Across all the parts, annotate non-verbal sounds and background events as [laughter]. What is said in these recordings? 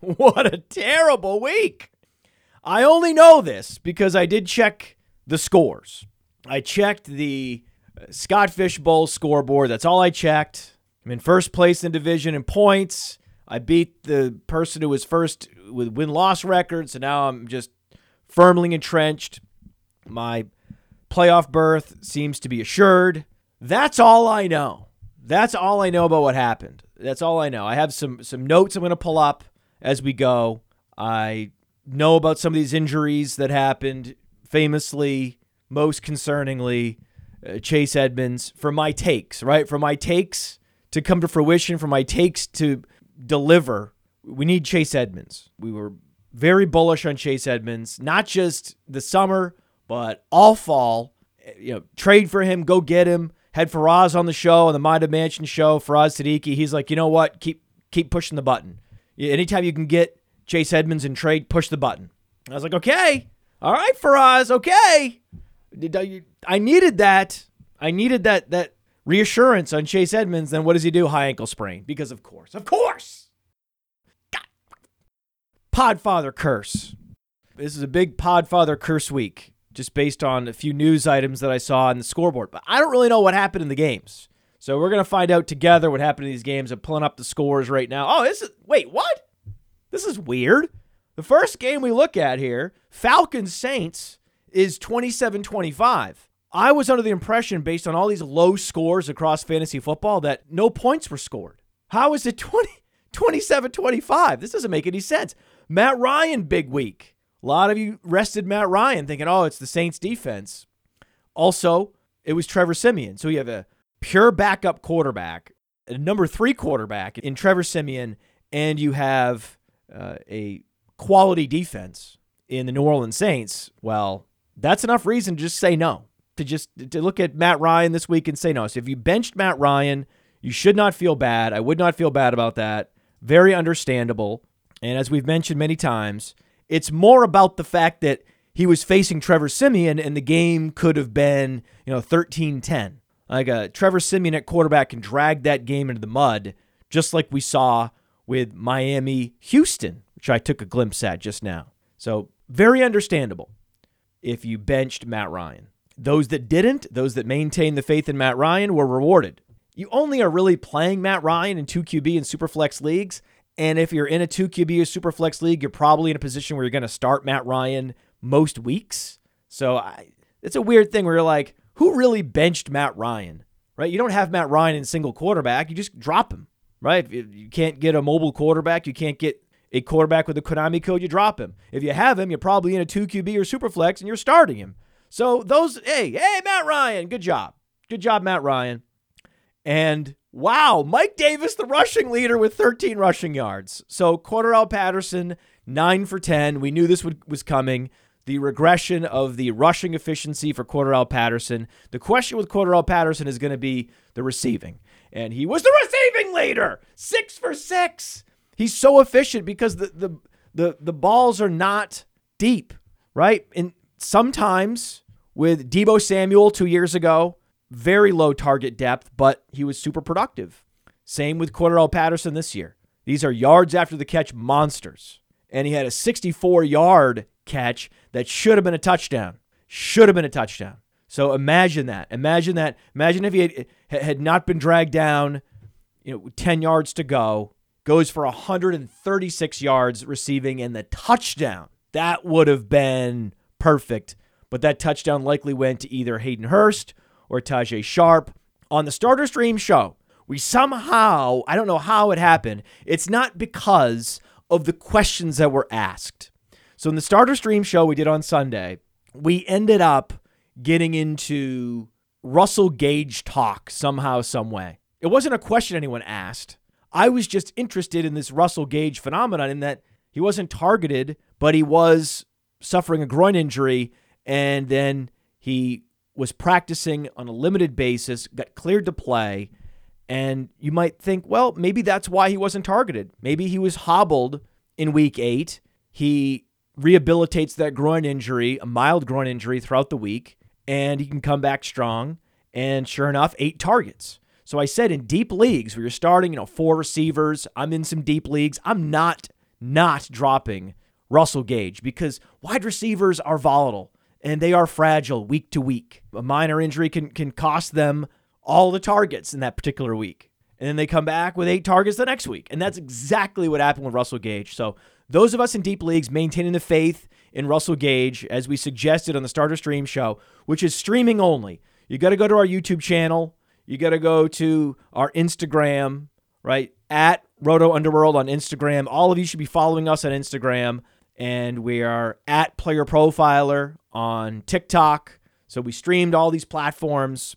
What a terrible week. I only know this because I did check the scores. I checked the uh, Scott Fish Bowl scoreboard. That's all I checked. I'm in first place in division in points. I beat the person who was first with win loss records, so now I'm just firmly entrenched. My playoff berth seems to be assured. That's all I know. That's all I know about what happened. That's all I know. I have some some notes I'm going to pull up as we go. I know about some of these injuries that happened. Famously, most concerningly, uh, Chase Edmonds. For my takes, right? For my takes to come to fruition, for my takes to deliver, we need Chase Edmonds. We were very bullish on Chase Edmonds, not just the summer, but all fall. You know, trade for him, go get him. Had Faraz on the show on the Mind of Mansion show. Faraz Siddiqui, he's like, you know what? Keep keep pushing the button. Anytime you can get Chase Edmonds in trade, push the button. I was like, okay, all right, Faraz, okay. I needed that. I needed that that reassurance on Chase Edmonds. Then what does he do? High ankle sprain. Because of course, of course. God. Podfather curse. This is a big Podfather curse week, just based on a few news items that I saw on the scoreboard. But I don't really know what happened in the games. So we're gonna find out together what happened in these games. I'm pulling up the scores right now. Oh, this is wait, what? This is weird. The first game we look at here, Falcons Saints, is 27 25. I was under the impression, based on all these low scores across fantasy football, that no points were scored. How is it 20, 27 25? This doesn't make any sense. Matt Ryan, big week. A lot of you rested Matt Ryan thinking, oh, it's the Saints defense. Also, it was Trevor Siemian. So you have a pure backup quarterback, a number three quarterback in Trevor Siemian, and you have uh, a quality defense in the New Orleans Saints. Well, that's enough reason to just say no. To just to look at Matt Ryan this week and say no. So if you benched Matt Ryan, you should not feel bad. I would not feel bad about that. Very understandable. And as we've mentioned many times, it's more about the fact that he was facing Trevor Siemian and the game could have been, you know, 13-10. Like a uh, Trevor Siemian at quarterback can drag that game into the mud, just like we saw with Miami Houston, which I took a glimpse at just now. So, very understandable if you benched Matt Ryan. Those that didn't, those that maintained the faith in Matt Ryan, were rewarded. You only are really playing Matt Ryan in 2QB and Superflex leagues. And if you're in a 2QB or super flex league, you're probably in a position where you're going to start Matt Ryan most weeks. So I, it's a weird thing where you're like, who really benched Matt Ryan? Right? You don't have Matt Ryan in single quarterback. You just drop him. Right? If you can't get a mobile quarterback, you can't get a quarterback with a Konami code, you drop him. If you have him, you're probably in a 2QB or super flex, and you're starting him. So those, hey, hey, Matt Ryan, good job. Good job, Matt Ryan. And wow, Mike Davis, the rushing leader with 13 rushing yards. So Cordarrelle Patterson, 9 for 10. We knew this would, was coming the regression of the rushing efficiency for Cordarrelle Patterson. The question with Cordarrelle Patterson is going to be the receiving. And he was the receiving leader, six for six. He's so efficient because the the the, the balls are not deep, right? And sometimes with Deebo Samuel two years ago, very low target depth, but he was super productive. Same with Cordarrelle Patterson this year. These are yards after the catch monsters. And he had a 64 yard catch that should have been a touchdown. Should have been a touchdown. So imagine that. Imagine that. Imagine if he had, had not been dragged down, you know, 10 yards to go, goes for 136 yards receiving and the touchdown. That would have been perfect. But that touchdown likely went to either Hayden Hurst or Tajae Sharpe. On the Starter Stream show, we somehow, I don't know how it happened, it's not because of the questions that were asked. So in the starter stream show we did on Sunday, we ended up getting into Russell Gage talk somehow, some way. It wasn't a question anyone asked. I was just interested in this Russell Gage phenomenon in that he wasn't targeted, but he was suffering a groin injury, and then he was practicing on a limited basis, got cleared to play. And you might think, well, maybe that's why he wasn't targeted. Maybe he was hobbled in week eight. He rehabilitates that groin injury, a mild groin injury throughout the week, and he can come back strong. And sure enough, eight targets. So I said in deep leagues where you're starting, you know, four receivers, I'm in some deep leagues. I'm not not dropping Russell Gage because wide receivers are volatile and they are fragile week to week. A minor injury can can cost them all the targets in that particular week. And then they come back with eight targets the next week. And that's exactly what happened with Russell Gage. So those of us in deep leagues maintaining the faith in Russell Gage, as we suggested on the Starter Stream show, which is streaming only. You got to go to our YouTube channel. You got to go to our Instagram, right? At Roto Underworld on Instagram. All of you should be following us on Instagram. And we are at Player Profiler on TikTok. So we streamed all these platforms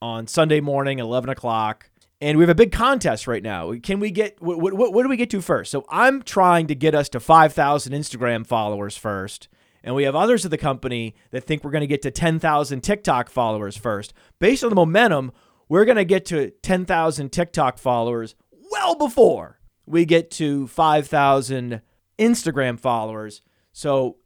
on Sunday morning, 11 o'clock. And we have a big contest right now. Can we get, what, what, what do we get to first? So I'm trying to get us to 5,000 Instagram followers first. And we have others of the company that think we're going to get to 10,000 TikTok followers first. Based on the momentum, we're going to get to 10,000 TikTok followers well before we get to 5,000 Instagram followers. So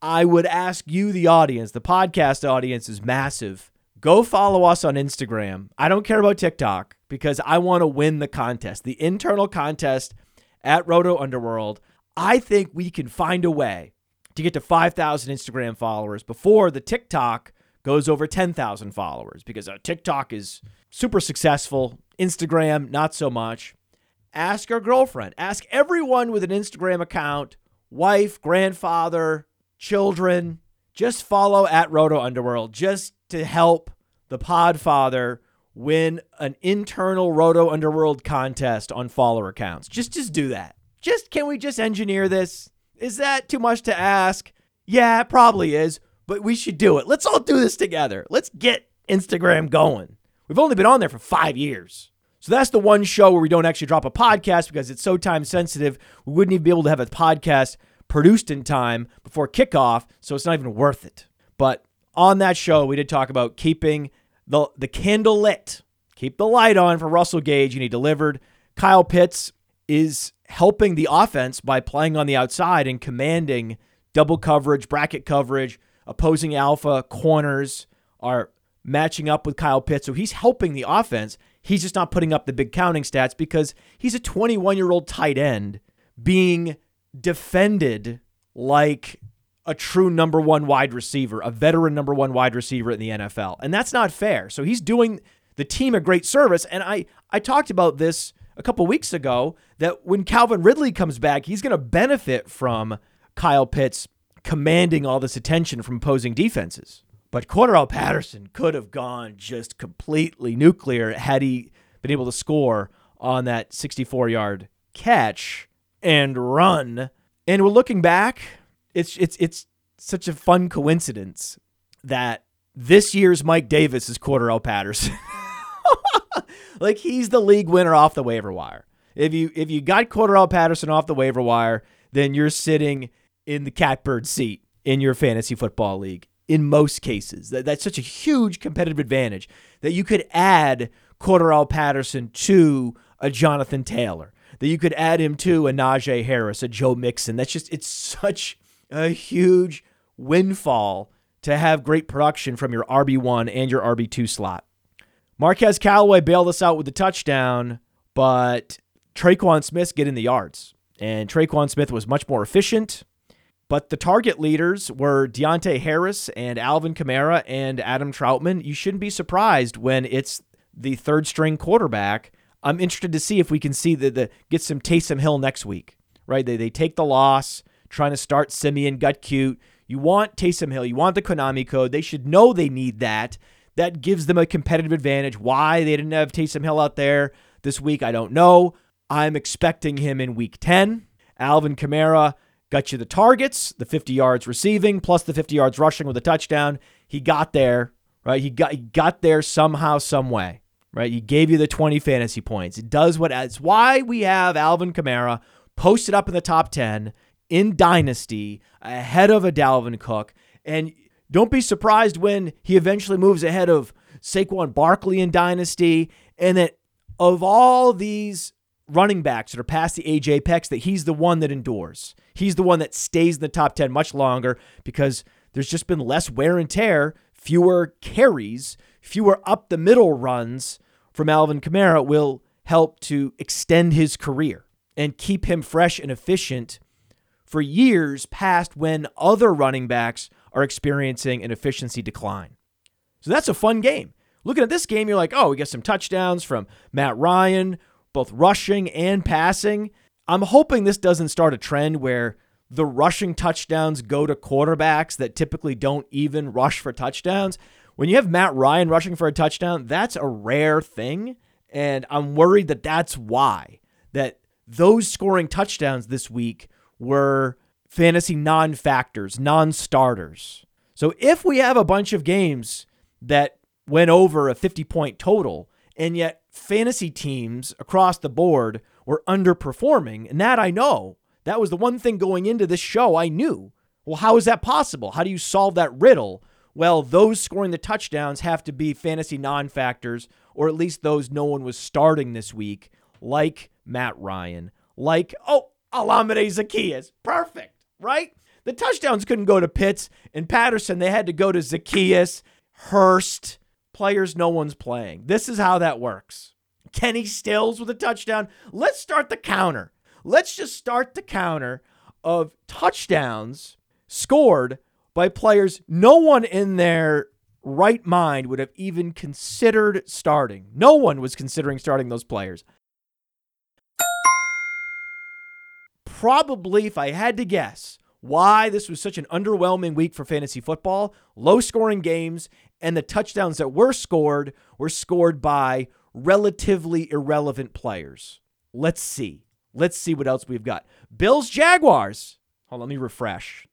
I would ask you, the audience, the podcast audience is massive. Go follow us on Instagram. I don't care about TikTok because I want to win the contest, the internal contest at Roto Underworld. I think we can find a way to get to 5,000 Instagram followers before the TikTok goes over 10,000 followers because uh, TikTok is super successful, Instagram, not so much. Ask your girlfriend, ask everyone with an Instagram account, wife, grandfather, children, just follow at Roto Underworld just to help the Podfather win an internal Roto Underworld contest on follower accounts. Just just do that. Just can we just engineer this? Is that too much to ask? Yeah, it probably is but we should do it. Let's all do this together. Let's get Instagram going. We've only been on there for five years. So that's the one show where we don't actually drop a podcast because it's so time sensitive. We wouldn't even be able to have a podcast produced in time before kickoff, so it's not even worth it. But on that show, we did talk about keeping the, the candle lit, keep the light on for Russell Gage, and he delivered. Kyle Pitts is helping the offense by playing on the outside and commanding double coverage, bracket coverage, opposing alpha corners are matching up with Kyle Pitts. So he's helping the offense. He's just not putting up the big counting stats because he's a 21 year old tight end being defended like a true number one wide receiver, a veteran number one wide receiver in the NFL. And that's not fair. So he's doing the team a great service. And I, I talked about this a couple weeks ago that when Calvin Ridley comes back, he's going to benefit from Kyle Pitts commanding all this attention from opposing defenses. But Cordarrelle Patterson could have gone just completely nuclear had he been able to score on that 64 yard catch and run. And we're looking back, it's it's it's such a fun coincidence that this year's Mike Davis is Cordarrelle Patterson. [laughs] like he's the league winner off the waiver wire. If you if you got Cordarrelle Patterson off the waiver wire, then you're sitting in the catbird seat in your fantasy football league in most cases. That, that's such a huge competitive advantage that you could add Cordarrelle Patterson to a Jonathan Taylor, that you could add him to a Najee Harris, a Joe Mixon. That's just, it's such a huge windfall to have great production from your RB1 and your RB2 slot. Marquez Callaway bailed us out with the touchdown, but Tre'Quan Smith get in the yards. And Tre'Quan Smith was much more efficient. But the target leaders were Deonte Harris and Alvin Kamara and Adam Trautman. You shouldn't be surprised when it's the third string quarterback. I'm interested to see if we can see the, the get some Taysom Hill next week. Right? They they take the loss, trying to start Siemian, gut cute. You want Taysom Hill, you want the Konami code. They should know they need that. That gives them a competitive advantage. Why they didn't have Taysom Hill out there this week, I don't know. I'm expecting him in week 10. Alvin Kamara got you the targets, the 50 yards receiving, plus the 50 yards rushing with a touchdown. He got there, right? He got he got there somehow, some way, right? He gave you the 20 fantasy points. It does what it's why we have Alvin Kamara posted up in the top 10 in Dynasty ahead of a Dalvin Cook. And don't be surprised when he eventually moves ahead of Saquon Barkley in Dynasty. And that of all these running backs that are past the age apex, that he's the one that endures. He's the one that stays in the top 10 much longer because there's just been less wear and tear, fewer carries, fewer up the middle runs from Alvin Kamara will help to extend his career and keep him fresh and efficient for years past when other running backs are experiencing an efficiency decline. So that's a fun game. Looking at this game, you're like, oh, we get some touchdowns from Matt Ryan, both rushing and passing. I'm hoping this doesn't start a trend where the rushing touchdowns go to quarterbacks that typically don't even rush for touchdowns. When you have Matt Ryan rushing for a touchdown, that's a rare thing. And I'm worried that that's why that those scoring touchdowns this week were fantasy non factors, non starters. So if we have a bunch of games that went over a 50 point total, and yet fantasy teams across the board were underperforming, and that I know, that was the one thing going into this show I knew. Well, how is that possible? How do you solve that riddle? Well, those scoring the touchdowns have to be fantasy non factors, or at least those no one was starting this week, like Matt Ryan, like, oh, Olamide Zaccheaus. Perfect, right? The touchdowns couldn't go to Pitts and Patterson. They had to go to Zaccheaus, Hurst, players no one's playing. This is how that works. Kenny Stills with a touchdown. Let's start the counter. Let's just start the counter of touchdowns scored by players no one in their right mind would have even considered starting. No one was considering starting those players. probably, if I had to guess, why this was such an underwhelming week for fantasy football. Low scoring games, and the touchdowns that were scored were scored by relatively irrelevant players. Let's see. Let's see what else we've got. Bills Jaguars. Hold on, let me refresh.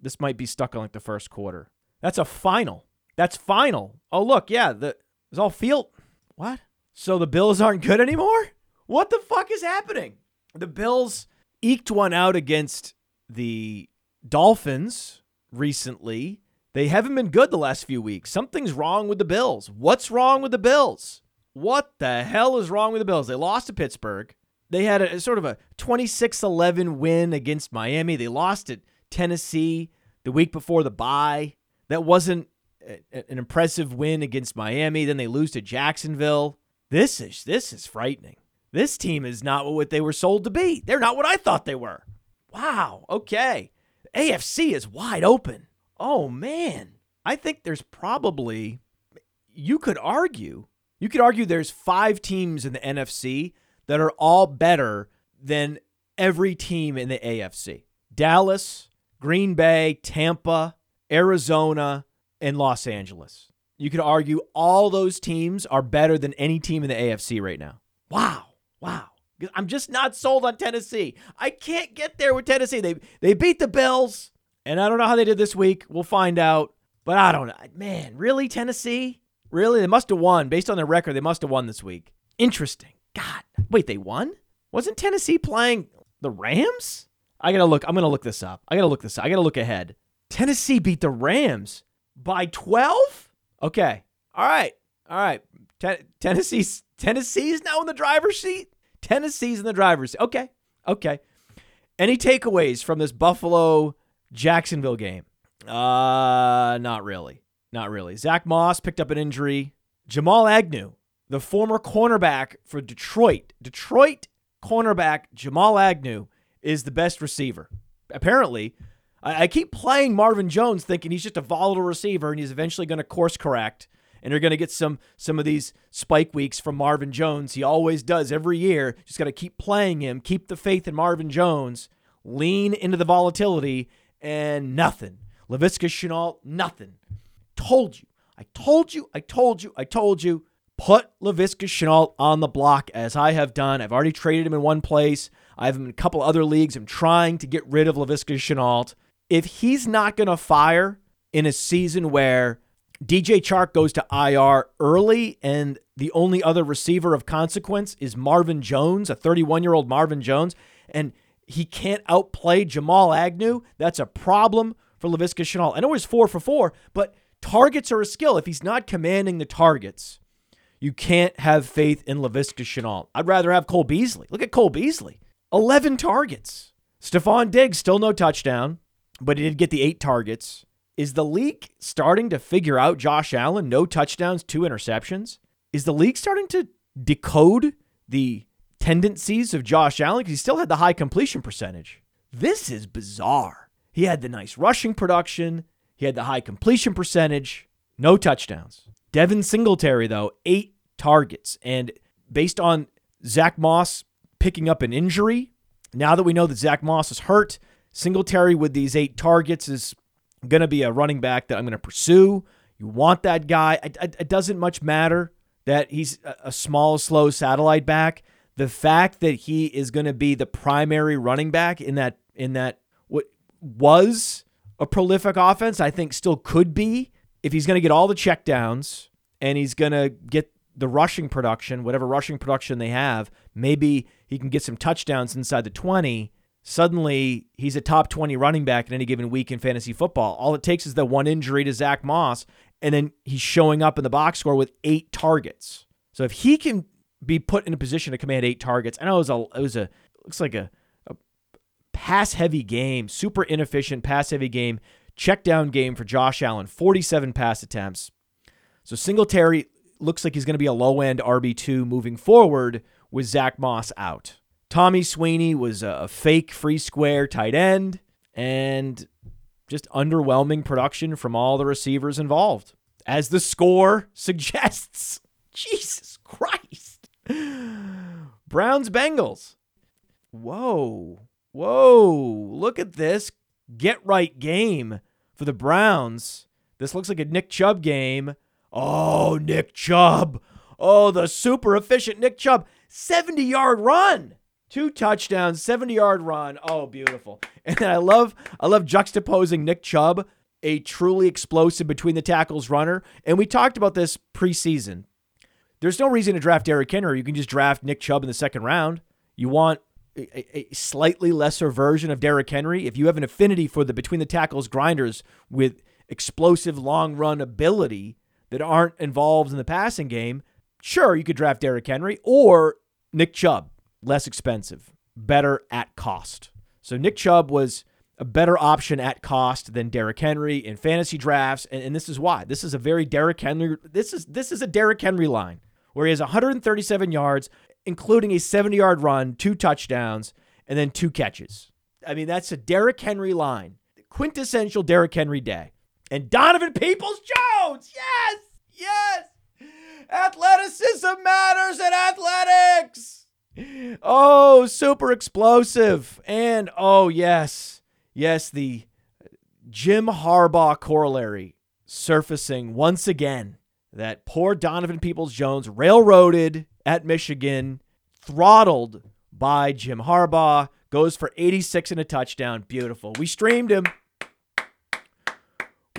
this might be stuck on like the first quarter. That's a final. That's final. Oh look, yeah, the it's all field. What? So the Bills aren't good anymore? What the fuck is happening? The Bills eked one out against the Dolphins recently. They haven't been good the last few weeks. Something's wrong with the Bills. What's wrong with the Bills? What the hell is wrong with the Bills? They lost to Pittsburgh. They had a, sort of a 26 11 win against Miami. They lost at Tennessee the week before the bye. That wasn't an impressive win against Miami. Then they lose to Jacksonville. This is this is frightening. This team is not what they were sold to be. They're not what I thought they were. Wow. Okay. AFC is wide open. Oh, man. I think there's probably, you could argue, you could argue there's five teams in the NFC that are all better than every team in the AFC Dallas, Green Bay, Tampa, Arizona, and Los Angeles. You could argue all those teams are better than any team in the AFC right now. Wow. Wow. I'm just not sold on Tennessee. I can't get there with Tennessee. They they beat the Bills, and I don't know how they did this week. We'll find out. But I don't know. Man, really Tennessee? Really? They must have won based on their record. They must have won this week. Interesting. God. Wait, they won? Wasn't Tennessee playing the Rams? I got to look. I'm to look this up. I got to look this up. I got to look ahead. Tennessee beat the Rams by 12? Okay. All right. All right. Ten- Tennessee's Tennessee's now in the driver's seat. Tennessee's in the driver's seat. Okay. Okay. Any takeaways from this Buffalo Jacksonville game? Uh, not really. Not really. Zach Moss picked up an injury. Jamal Agnew, the former cornerback for Detroit, Detroit cornerback Jamal Agnew is the best receiver. Apparently, I, I keep playing Marvin Jones thinking he's just a volatile receiver and he's eventually going to course correct and you're going to get some some of these spike weeks from Marvin Jones. He always does every year. Just got to keep playing him, keep the faith in Marvin Jones, lean into the volatility, and nothing. Laviska Shenault, nothing. Told you. I told you. I told you. I told you. Put Laviska Shenault on the block as I have done. I've already traded him in one place. I have him in a couple other leagues. I'm trying to get rid of Laviska Shenault. If he's not going to fire in a season where DJ Chark goes to IR early, and the only other receiver of consequence is Marvin Jones, a 31 year old Marvin Jones, and he can't outplay Jamal Agnew. That's a problem for Laviska Shenault. I know he's four for four, but targets are a skill. If he's not commanding the targets, you can't have faith in Laviska Shenault. I'd rather have Cole Beasley. Look at Cole Beasley 11 targets. Stefon Diggs, still no touchdown, but he did get the eight targets. Is the league starting to figure out Josh Allen? No touchdowns, two interceptions. Is the league starting to decode the tendencies of Josh Allen? Because he still had the high completion percentage. This is bizarre. He had the nice rushing production, he had the high completion percentage, no touchdowns. Devin Singletary, though, eight targets. And based on Zach Moss picking up an injury, now that we know that Zach Moss is hurt, Singletary with these eight targets is going to be a running back that I'm going to pursue. You want that guy. It, doesn't much matter that he's a small, slow satellite back. The fact that he is going to be the primary running back in that in that what was a prolific offense, I think still could be if he's going to get all the checkdowns and he's going to get the rushing production, whatever rushing production they have, maybe he can get some touchdowns inside the 20 suddenly he's a top 20 running back in any given week in fantasy football. All it takes is the one injury to Zach Moss, and then he's showing up in the box score with eight targets. So if he can be put in a position to command eight targets, I know it was a it was a looks like a, a pass heavy game, super inefficient pass heavy game, check down game for Josh Allen, 47 pass attempts. So Singletary looks like he's going to be a low end RB2 moving forward with Zach Moss out. Tommy Sweeney was a fake free square tight end and just underwhelming production from all the receivers involved. As the score [laughs] suggests. Jesus Christ. Browns Bengals. Whoa. Whoa. Look at this get right game for the Browns. This looks like a Nick Chubb game. Oh, Nick Chubb. Oh, the super efficient Nick Chubb. 70 yard run two touchdowns, 70 yard run. Oh, beautiful. And I love I love juxtaposing Nick Chubb, a truly explosive between the tackles runner. And we talked about this preseason. There's no reason to draft Derrick Henry. You can just draft Nick Chubb in the second round. You want a, a slightly lesser version of Derrick Henry. If you have an affinity for the between the tackles grinders with explosive long run ability that aren't involved in the passing game, sure, you could draft Derrick Henry or Nick Chubb less expensive, better at cost. So Nick Chubb was a better option at cost than Derrick Henry in fantasy drafts, and, and this is why. This is a very Derrick Henry. This is this is a Derrick Henry line where he has 137 yards, including a 70-yard run, two touchdowns, and then two catches. I mean, that's a Derrick Henry line, quintessential Derrick Henry day. And Donovan Peoples Jones, yes, yes. Athleticism matters in athletics. Oh, super explosive. And oh, yes. Yes, the Jim Harbaugh corollary surfacing once again. That poor Donovan Peoples Jones, railroaded at Michigan, throttled by Jim Harbaugh, goes for 86 and a touchdown. Beautiful. We streamed him.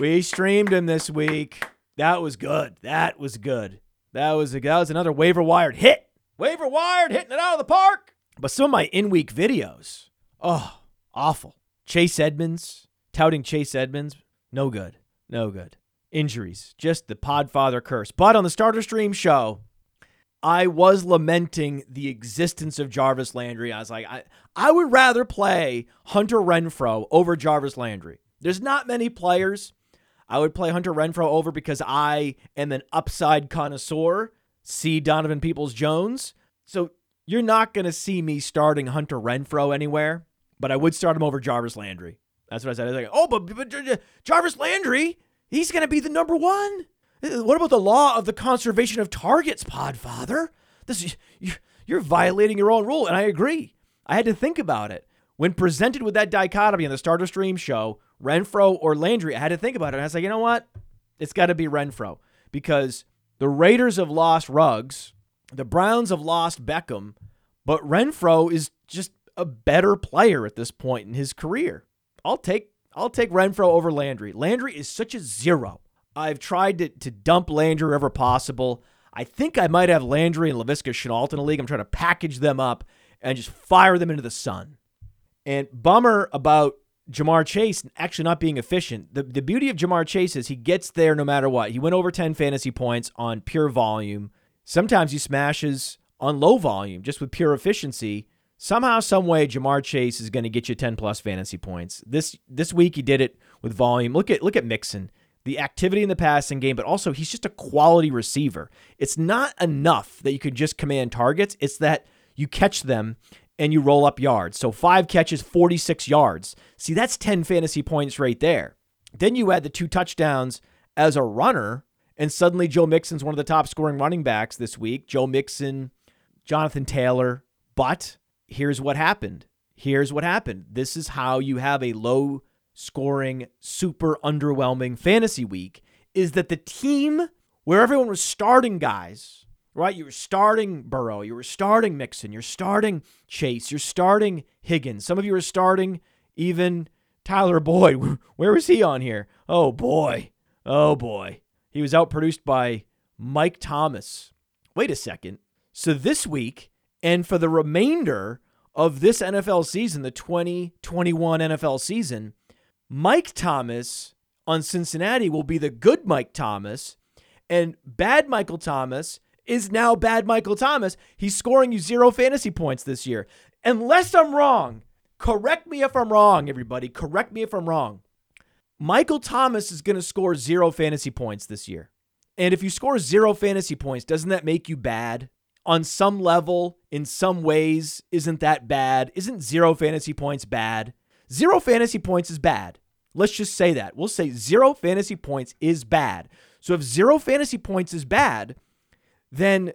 We streamed him this week. That was good. That was good. That was a, that was another waiver wired hit. Waiver wired, hitting it out of the park. But some of my in week videos, oh, awful. Chase Edmonds, touting Chase Edmonds, no good. No good. Injuries, just the Podfather curse. But on the Starter Stream show, I was lamenting the existence of Jarvis Landry. I was like, I, I would rather play Hunter Renfrow over Jarvis Landry. There's not many players I would play Hunter Renfrow over because I am an upside connoisseur see Donovan Peoples Jones. So you're not going to see me starting Hunter Renfrow anywhere, but I would start him over Jarvis Landry. That's what I said. I was like, oh, but, but Jarvis Landry, he's going to be the number one. Uh, what about the law of the conservation of targets, Podfather? This is, you're violating your own rule, and I agree. I had to think about it. When presented with that dichotomy on the Starter Stream show, Renfrow or Landry, I had to think about it. And I was like, you know what? It's got to be Renfrow because the Raiders have lost Ruggs. The Browns have lost Beckham. But Renfrow is just a better player at this point in his career. I'll take I'll take Renfrow over Landry. Landry is such a zero. I've tried to, to dump Landry wherever possible. I think I might have Landry and Laviska Shenault in a league. I'm trying to package them up and just fire them into the sun. And bummer about Ja'Marr Chase actually not being efficient. The, the beauty of Ja'Marr Chase is he gets there no matter what. He went over 10 fantasy points on pure volume. Sometimes he smashes on low volume just with pure efficiency. Somehow, some way, Ja'Marr Chase is going to get you 10 plus fantasy points. This this week he did it with volume. Look at look at Mixon. The activity in the passing game, but also he's just a quality receiver. It's not enough that you can just command targets. It's that you catch them and you roll up yards. So five catches, 46 yards. See, that's 10 fantasy points right there. Then you add the two touchdowns as a runner, and suddenly Joe Mixon's one of the top scoring running backs this week. Joe Mixon, Jonathan Taylor. But here's what happened. Here's what happened. This is how you have a low scoring, super underwhelming fantasy week is that the team where everyone was starting guys, right? You were starting Burrow, you were starting Mixon, you're starting Chase, you're starting Higgins. Some of you are starting even Tyler Boyd. [laughs] Where was he on here? Oh boy. Oh boy. He was outproduced by Mike Thomas. Wait a second. So this week, and for the remainder of this NFL season, the 2021 NFL season, Mike Thomas on Cincinnati will be the good Mike Thomas, and bad Michael Thomas is now bad Michael Thomas. He's scoring you zero fantasy points this year. Unless I'm wrong, correct me if I'm wrong, everybody. Correct me if I'm wrong. Michael Thomas is going to score zero fantasy points this year. And if you score zero fantasy points, doesn't that make you bad? On some level, in some ways, isn't that bad? Isn't zero fantasy points bad? Zero fantasy points is bad. Let's just say that. We'll say zero fantasy points is bad. So if zero fantasy points is bad, then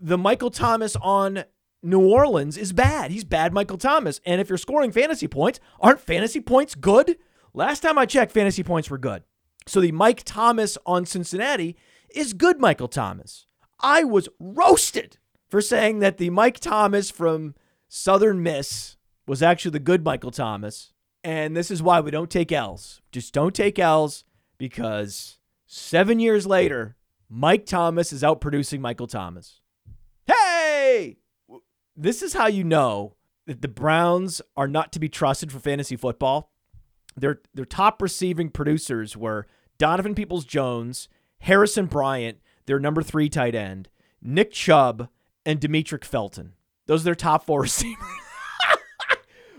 the Michael Thomas on New Orleans is bad. He's bad Michael Thomas. And if you're scoring fantasy points, aren't fantasy points good? Last time I checked, fantasy points were good. So the Mike Thomas on Cincinnati is good Michael Thomas. I was roasted for saying that the Mike Thomas from Southern Miss was actually the good Michael Thomas. And this is why we don't take L's. Just don't take L's because seven years later, Mike Thomas is outproducing Michael Thomas. Hey! This is how you know that the Browns are not to be trusted for fantasy football. Their their top receiving producers were Donovan Peoples Jones, Harrison Bryant, their number three tight end, Nick Chubb, and Demetric Felton. Those are their top four [laughs] receivers.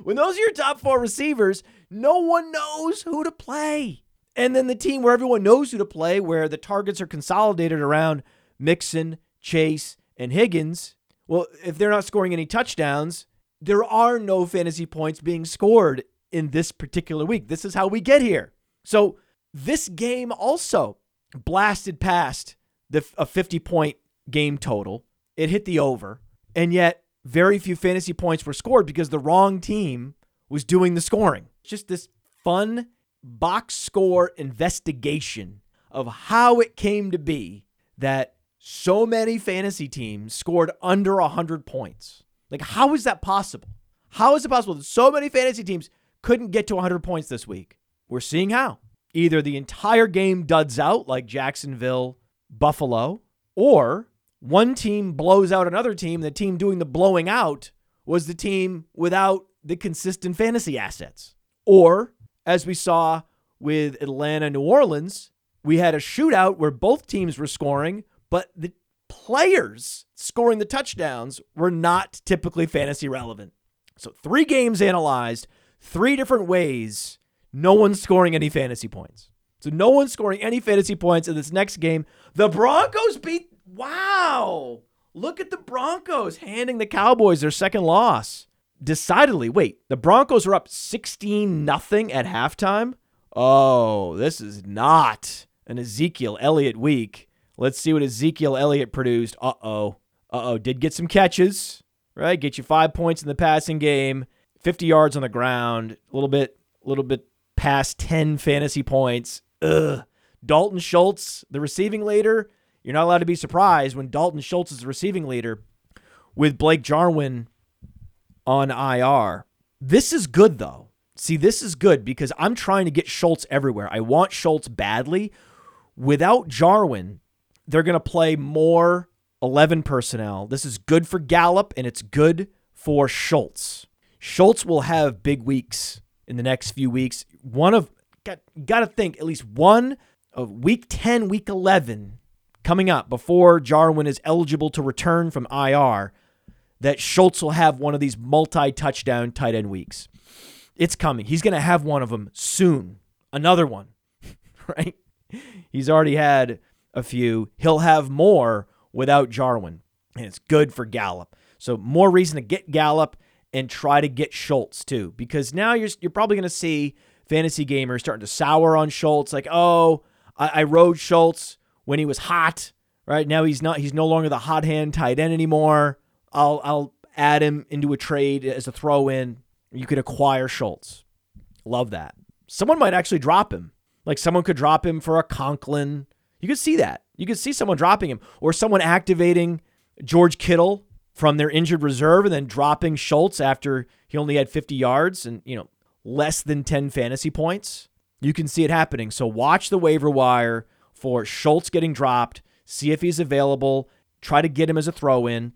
when those are your top four receivers, no one knows who to play. And then the team where everyone knows who to play, where the targets are consolidated around Mixon, Chase, and Higgins. Well, if they're not scoring any touchdowns, there are no fantasy points being scored in this particular week. This is how we get here. So this game also blasted past the a 50 point game total. It hit the over, and yet very few fantasy points were scored because the wrong team was doing the scoring. It's just this fun box score investigation of how it came to be that so many fantasy teams scored under 100 points. Like, how is that possible? How is it possible that so many fantasy teams couldn't get to 100 points this week? We're seeing how. Either the entire game duds out, like Jacksonville, Buffalo, or one team blows out another team. The team doing the blowing out was the team without the consistent fantasy assets. Or as we saw with Atlanta, New Orleans, we had a shootout where both teams were scoring, but the players scoring the touchdowns were not typically fantasy relevant. So, three games analyzed, three different ways, no one's scoring any fantasy points. So, no one's scoring any fantasy points in this next game. The Broncos beat, wow, look at the Broncos handing the Cowboys their second loss decidedly, wait, the Broncos are up 16 nothing at halftime. Oh, this is not an Ezekiel Elliott week. Let's see what Ezekiel Elliott produced. Uh oh. Uh oh. Did get some catches, right? Get you five points in the passing game, 50 yards on the ground, a little bit, a little bit past 10 fantasy points. Ugh. Dalton Schultz, the receiving leader. You're not allowed to be surprised when Dalton Schultz is the receiving leader with Blake Jarwin on IR. This is good, though. See, this is good because I'm trying to get Schultz everywhere. I want Schultz badly. Without Jarwin, they're going to play more 11 personnel. This is good for Gallup and it's good for Schultz. Schultz will have big weeks in the next few weeks. One of got got to think at least one of week 10, week 11 coming up before Jarwin is eligible to return from IR that Schultz will have one of these multi-touchdown tight end weeks. It's coming. He's going to have one of them soon. Another one. [laughs] right? He's already had a few. He'll have more without Jarwin. And it's good for Gallup. So more reason to get Gallup and try to get Schultz too, because now you're you're probably going to see fantasy gamers starting to sour on Schultz. Like, oh, I, I rode Schultz when he was hot. Right now he's not. He's no longer the hot hand tight end anymore. I'll I'll add him into a trade as a throw in. You could acquire Schultz. Love that. Someone might actually drop him. Like someone could drop him for a Conklin. You could see that. You could see someone dropping him or someone activating George Kittle from their injured reserve and then dropping Schultz after he only had 50 yards and, you know, less than 10 fantasy points. You can see it happening. So watch the waiver wire for Schultz getting dropped, see if he's available, try to get him as a throw in.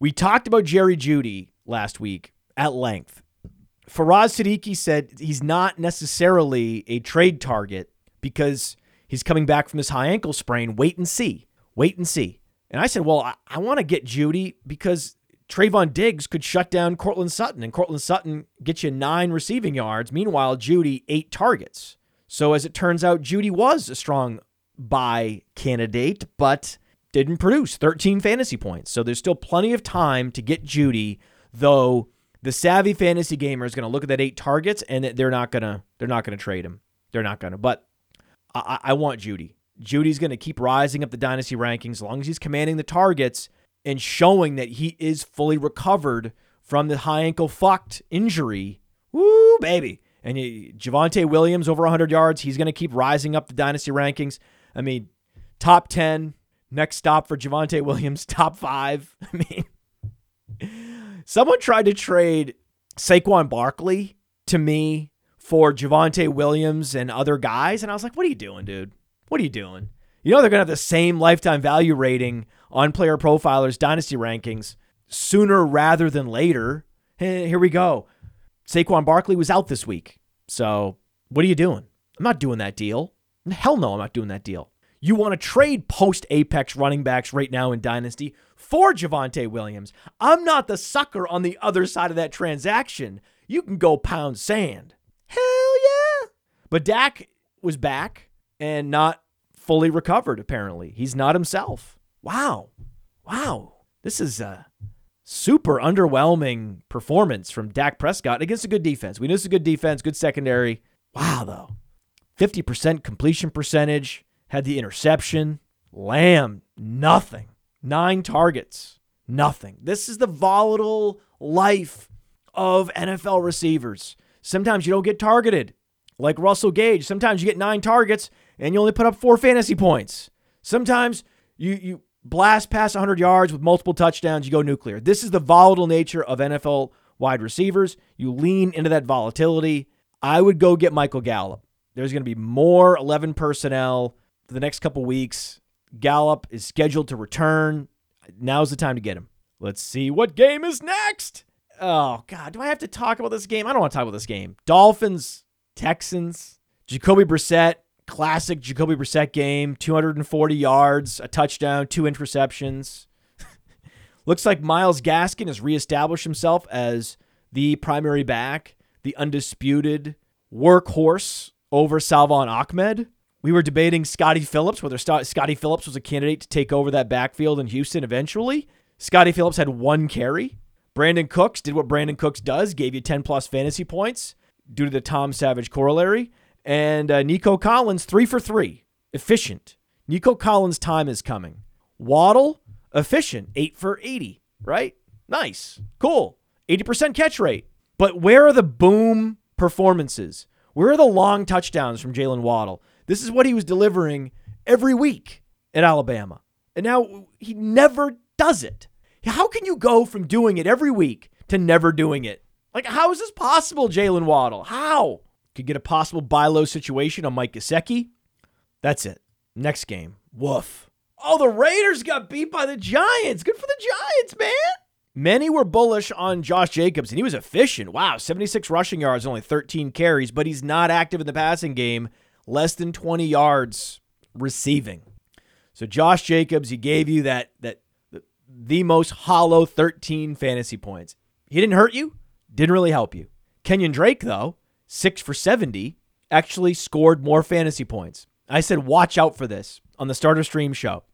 We talked about Jerry Jeudy last week at length. Faraz Siddiqui said he's not necessarily a trade target because he's coming back from this high ankle sprain. Wait and see. Wait and see. And I said, well, I, I want to get Jeudy because Trevon Diggs could shut down Courtland Sutton, and Courtland Sutton gets you nine receiving yards. Meanwhile, Jeudy, eight targets. So as it turns out, Jeudy was a strong buy candidate, but didn't produce 13 fantasy points. So there's still plenty of time to get Jeudy, though the savvy fantasy gamer is going to look at that eight targets and they're not gonna they're not gonna trade him. They're not gonna. But I, I want Jeudy. Jeudy's going to keep rising up the dynasty rankings as long as he's commanding the targets and showing that he is fully recovered from the high ankle fucked injury. Woo, baby. And uh, Javonte Williams over 100 yards. He's going to keep rising up the dynasty rankings. I mean, top 10. Next stop for Javonte Williams, [laughs] top five. I mean, someone tried to trade Saquon Barkley to me for Javonte Williams and other guys. And I was like, what are you doing, dude? What are you doing? You know they're going to have the same lifetime value rating on player profilers dynasty rankings sooner rather than later. Hey, here we go. Saquon Barkley was out this week. So what are you doing? I'm not doing that deal. Hell no, I'm not doing that deal. You want to trade post Apex running backs right now in Dynasty for Javonte Williams. I'm not the sucker on the other side of that transaction. You can go pound sand. Hell yeah. But Dak was back and not fully recovered, apparently. He's not himself. Wow. Wow. This is a super underwhelming performance from Dak Prescott against a good defense. We know it's a good defense, good secondary. Wow, though. 50% completion percentage, had the interception. Lamb, nothing. Nine targets, nothing. This is the volatile life of NFL receivers. Sometimes you don't get targeted, like Russell Gage. Sometimes you get nine targets and you only put up four fantasy points. Sometimes you you blast past 100 yards with multiple touchdowns, you go nuclear. This is the volatile nature of NFL wide receivers. You lean into that volatility. I would go get Michael Gallup. There's going to be more 11 personnel for the next couple weeks. Gallup is scheduled to return. Now's the time to get him. Let's see what game is next. Oh, God. Do I have to talk about this game? I don't want to talk about this game. Dolphins, Texans, Jacoby Brissett classic Jacoby Brissett game 240 yards, a touchdown, two interceptions. [laughs] Looks like Myles Gaskin has reestablished himself as the primary back, the undisputed workhorse over Salvon Ahmed. We were debating Scottie Phillips, whether Scottie Phillips was a candidate to take over that backfield in Houston eventually. Scottie Phillips had one carry. Brandin Cooks did what Brandin Cooks does, gave you 10 plus fantasy points due to the Tom Savage corollary. And uh, Nico Collins, three for three, efficient. Nico Collins' time is coming. Waddle, efficient, eight for 80, right? Nice, cool. 80% catch rate. But where are the boom performances? Where are the long touchdowns from Jaylen Waddle? This is what he was delivering every week at Alabama. And now he never does it. How can you go from doing it every week to never doing it. Like, how is this possible, Jaylen Waddle? How? Could get a possible buy low situation on Mike Gesicki. That's it. Next game. Woof. Oh, the Raiders got beat by the Giants. Good for the Giants, man. Many were bullish on Josh Jacobs, and he was efficient. Wow, 76 rushing yards, only 13 carries, but he's not active in the passing game. Less than 20 yards receiving. So Josh Jacobs, he gave you that that the most hollow 13 fantasy points. He didn't hurt you, didn't really help you. Kenyon Drake, though, six for 70, actually scored more fantasy points. I said, watch out for this on the starter stream show.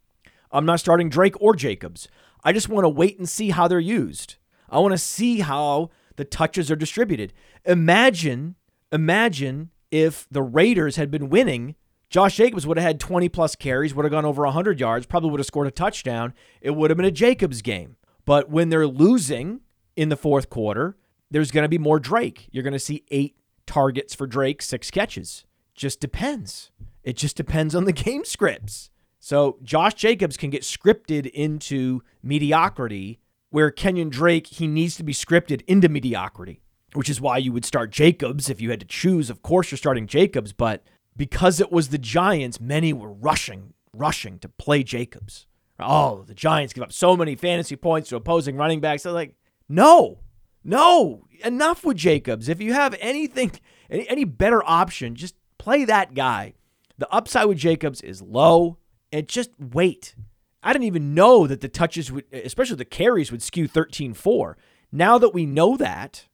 I'm not starting Drake or Jacobs. I just want to wait and see how they're used. I want to see how the touches are distributed. Imagine, imagine if the Raiders had been winning. Josh Jacobs would have had 20 plus carries, would have gone over 100 yards, probably would have scored a touchdown. It would have been a Jacobs game. But when they're losing in the fourth quarter, there's going to be more Drake. You're going to see eight targets for Drake, six catches. Just depends. It just depends on the [laughs] game scripts. So Josh Jacobs can get scripted into mediocrity, where Kenyon Drake, he needs to be scripted into mediocrity, which is why you would start Jacobs if you had to choose. Of course, you're starting Jacobs, but because it was the Giants, many were rushing, rushing to play Jacobs. Oh, the Giants give up so many fantasy points to opposing running backs. They're like, no, no, enough with Jacobs. If you have anything, any, any better option, just play that guy. The upside with Jacobs is low, and just wait. I didn't even know that the touches would, especially the carries, would skew 13 4. Now that we know that,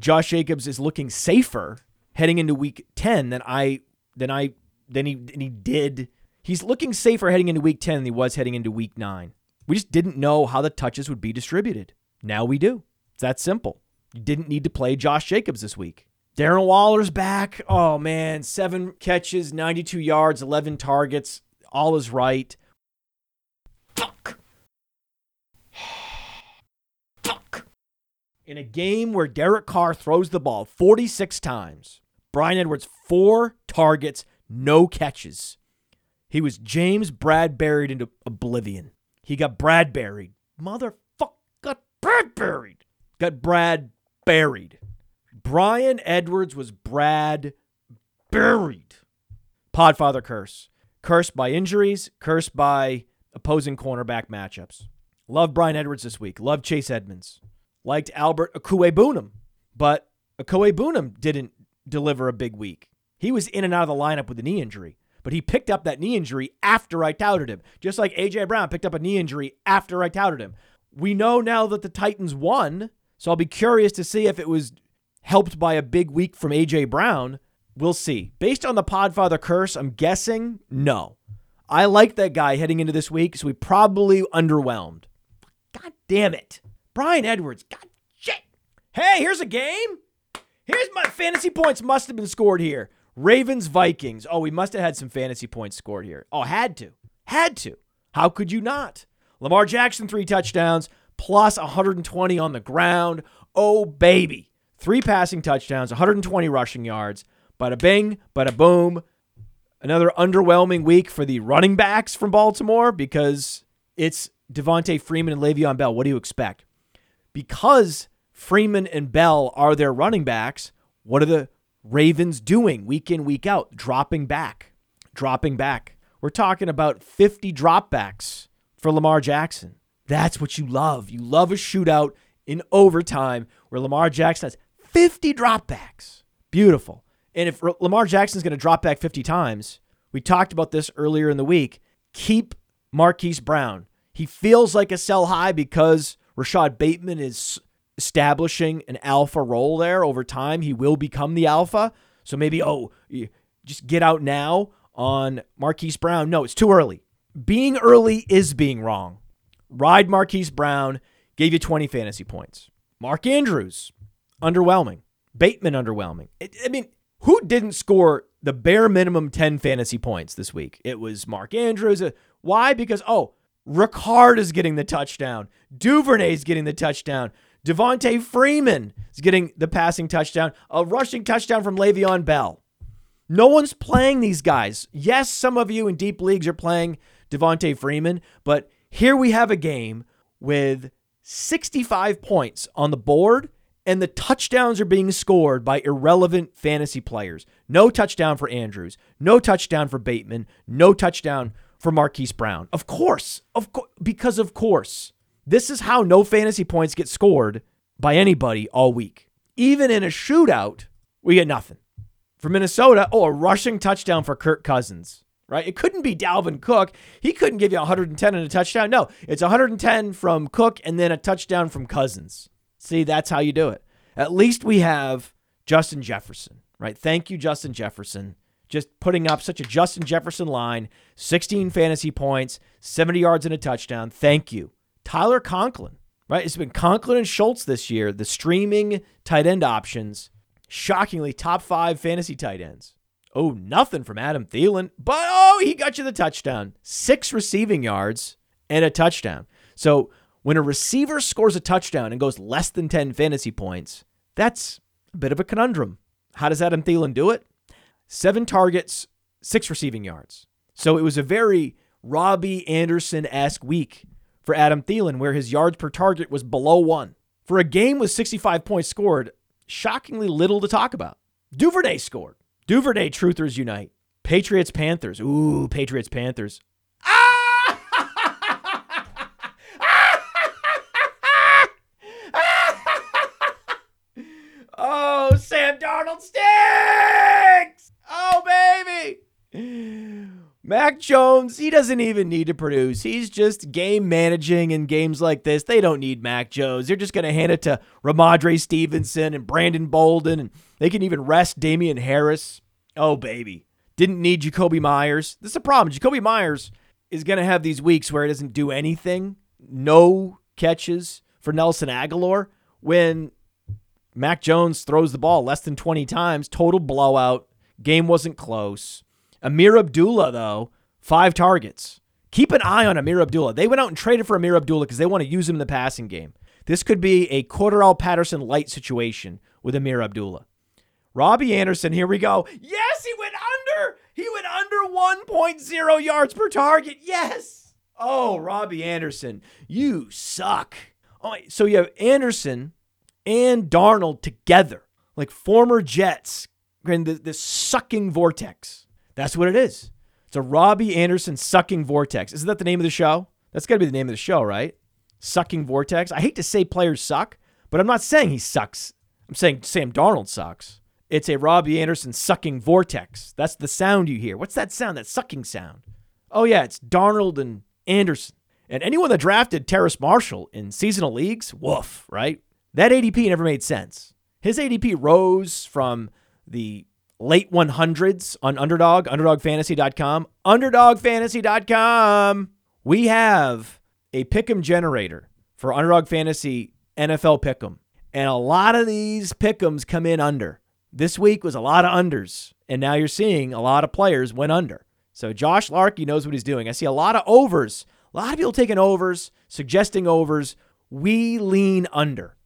Josh Jacobs is looking safer heading into week 10 than I than I than he than he did. He's looking safer heading into week 10 than he was heading into week 9. We just didn't know how the touches would be distributed. Now we do. It's that simple. You didn't need to play Josh Jacobs this week. Darren Waller's back. Oh man, 7 catches, 92 yards, 11 targets. All is right. Fuck. [sighs] Fuck. In a game where Derek Carr throws the ball 46 times, Bryan Edwards, four targets, no catches. He was James Bradberried into oblivion. He got Bradberried. Motherfucker got Bradberried. Got Brad buried. Bryan Edwards was Brad buried. Podfather curse. Cursed by injuries, cursed by opposing cornerback matchups. Love Bryan Edwards this week. Love Chase Edmonds. Liked Albert Okwuegbunam, but Okwuegbunam didn't deliver a big week. He was in and out of the lineup with a knee injury, but he picked up that knee injury after I touted him, just like A.J. Brown picked up a knee injury after I touted him. We know now that the Titans won, so I'll be curious to see if it was helped by a big week from A.J. Brown. We'll see. Based on the Podfather curse, I'm guessing no. I like that guy heading into this week, so we probably underwhelmed. God damn it. Bryan Edwards. God shit. Hey, here's a game. Here's my fantasy points must have been scored here. Ravens Vikings. Oh, we must have had some fantasy points scored here. Oh, had to. Had to. How could you not? Lamar Jackson, three touchdowns, plus 120 on the ground. Oh, baby. Three passing touchdowns, 120 rushing yards. Bada bing, bada boom. Another underwhelming week for the running backs from Baltimore because it's Devonta Freeman and Le'Veon Bell. What do you expect? Because Freeman and Bell are their running backs, what are the Ravens doing week in, week out? Dropping back, dropping back. We're talking about 50 dropbacks for Lamar Jackson. That's what you love. You love a shootout in overtime where Lamar Jackson has 50 dropbacks. Beautiful. And if Lamar Jackson's going to drop back 50 times, we talked about this earlier in the week. Keep Marquise Brown. He feels like a sell high because Rashod Bateman is establishing an alpha role there over time. He will become the alpha. So maybe, oh, just get out now on Marquise Brown. No, it's too early. Being early is being wrong. Ride Marquise Brown, gave you 20 fantasy points. Mark Andrews, underwhelming. Bateman, underwhelming. I mean, who didn't score the bare minimum 10 fantasy points this week? It was Mark Andrews. Uh, why? Because, oh, Ricard is getting the touchdown. Duvernay is getting the touchdown. Devonta Freeman is getting the passing touchdown. A rushing touchdown from Le'Veon Bell. No one's playing these guys. Yes, some of you in deep leagues are playing Devonta Freeman, but here we have a game with 65 points on the board, and the touchdowns are being scored by irrelevant fantasy players. No touchdown for Andrews, no touchdown for Bateman, no touchdown for Marquise Brown. Of course, of course, because of course. This is how no fantasy points get scored by anybody all week. Even in a shootout, we get nothing. For Minnesota, oh, a rushing touchdown for Kirk Cousins, right? It couldn't be Dalvin Cook. He couldn't give you 110 and a touchdown. No, it's 110 from Cook and then a touchdown from Cousins. See, that's how you do it. At least we have Justin Jefferson, right? Thank you, Justin Jefferson. Just putting up such a Justin Jefferson line, 16 fantasy points, 70 yards and a touchdown. Thank you. Tyler Conklin, right? It's been Conklin and Schultz this year, the streaming tight end options. Shockingly, top five fantasy tight ends. Oh, nothing from Adam Thielen, but oh, he got you the touchdown. Six receiving yards and a touchdown. So when a receiver scores a touchdown and goes less than 10 fantasy points, that's a bit of a conundrum. How does Adam Thielen do it? Seven targets, six receiving yards. So it was a very Robbie Anderson esque week for Adam Thielen, where his yards per target was below one. For a game with 65 points scored, shockingly little to talk about. Duvernay scored. Duvernay Truthers Unite. Patriots Panthers. Ooh, Patriots Panthers. oh, Sam Darnold stinks. Oh, baby. Mac Jones, he doesn't even need to produce. He's just game managing in games like this. They don't need Mac Jones. They're just going to hand it to Rhamondre Stevenson and Brandon Bolden, and they can even rest Damien Harris. Oh, baby. Didn't need Jakobi Meyers. This is a problem. Jakobi Meyers is going to have these weeks where he doesn't do anything, no catches for Nelson Agholor, When Mac Jones throws the ball less than 20 times, total blowout. Game wasn't close. Ameer Abdullah, though, five targets. Keep an eye on Ameer Abdullah. They went out and traded for Ameer Abdullah because they want to use him in the passing game. This could be a Cordarrelle Patterson light situation with Ameer Abdullah. Robbie Anderson, here we go. Yes, he went under. He went under 1.0 yards per target. Yes. Oh, Robbie Anderson, you suck. Oh, so you have Anderson and Darnold together, like former Jets, and this sucking vortex. That's what it is. It's a Robbie Anderson sucking vortex. Isn't that the name of the show? That's got to be the name of the show, right? Sucking vortex. I hate to say players suck, but I'm not saying he sucks. I'm saying Sam Darnold sucks. It's a Robbie Anderson sucking vortex. That's the sound you hear. What's that sound? That sucking sound. Oh, yeah, it's Darnold and Anderson. And anyone that drafted Terrace Marshall in seasonal leagues, woof, right? That ADP never made sense. His ADP rose from the late 100s on Underdog, underdogfantasy.com. Underdogfantasy.com. We have a pick'em generator for Underdog Fantasy NFL pick'em. And a lot of these pick'ems come in under. This week was a lot of unders, and now you're seeing a lot of players went under. So Josh Larkey knows what he's doing. I see a lot of overs. A lot of people taking overs, suggesting overs. We lean under.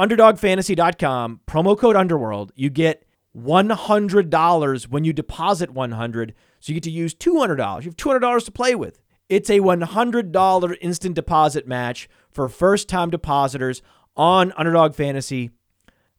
Underdogfantasy.com, promo code Underworld. You get $100 when you deposit 100 so you get to use $200 you have $200 to play with. It's a $100 instant deposit match for first time depositors on underdog fantasy.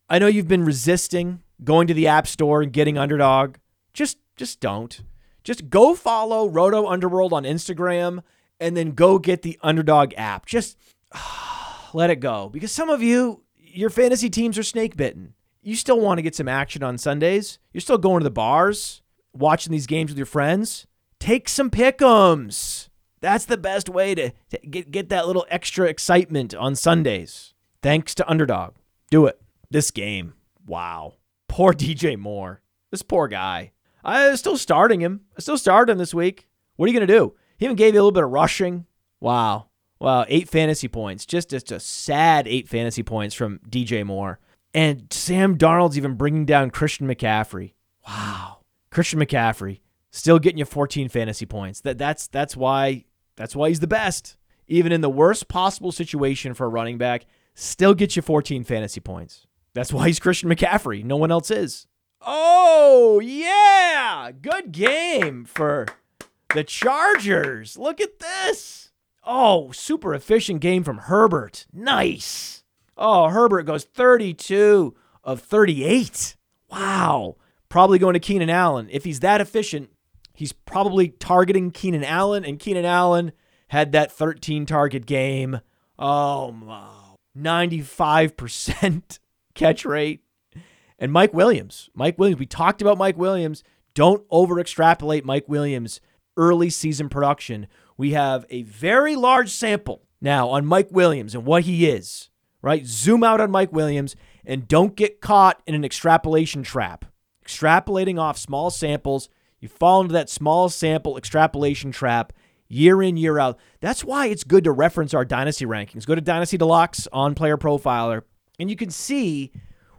I know you've been resisting going to the app store and getting underdog. Just just don't. Just go follow roto underworld on instagram and then go get the underdog app. Just [sighs] let it go because some of you your fantasy teams are snake bitten you still want to get some action on Sundays. You're still going to the bars, watching these games with your friends. Take some pick'ems. That's the best way to, to get, get that little extra excitement on Sundays. Thanks to Underdog. Do it. This game. Wow. Poor DJ Moore. This poor guy. I still starting him. I still started him this week. What are you going to do? He even gave you a little bit of rushing. Wow. Wow. Eight fantasy points. Just, just a sad eight fantasy points from DJ Moore. And Sam Darnold's even bringing down Christian McCaffrey. Wow. Christian McCaffrey still getting you 14 fantasy points. That that's that's why that's why he's the best. Even in the worst possible situation for a running back, still gets you 14 fantasy points. That's why he's Christian McCaffrey. No one else is. Oh, yeah. Good game for the Chargers. Look at this. Oh, super efficient game from Herbert. Nice. Oh, Herbert goes 32 of 38. Wow. Probably going to Keenan Allen. If he's that efficient, he's probably targeting Keenan Allen, and Keenan Allen had that 13 target game. Oh, wow. 95% [laughs] catch rate. And Mike Williams. Mike Williams. We talked about Mike Williams. Don't over extrapolate Mike Williams' early season production. We have a very large sample now on Mike Williams and what he is, right? Zoom out on Mike Williams and don't get caught in an extrapolation trap. Extrapolating off small samples, you fall into that small sample extrapolation trap year in, year out. That's why it's good to reference our dynasty rankings. Go to Dynasty Deluxe on Player Profiler, and you can see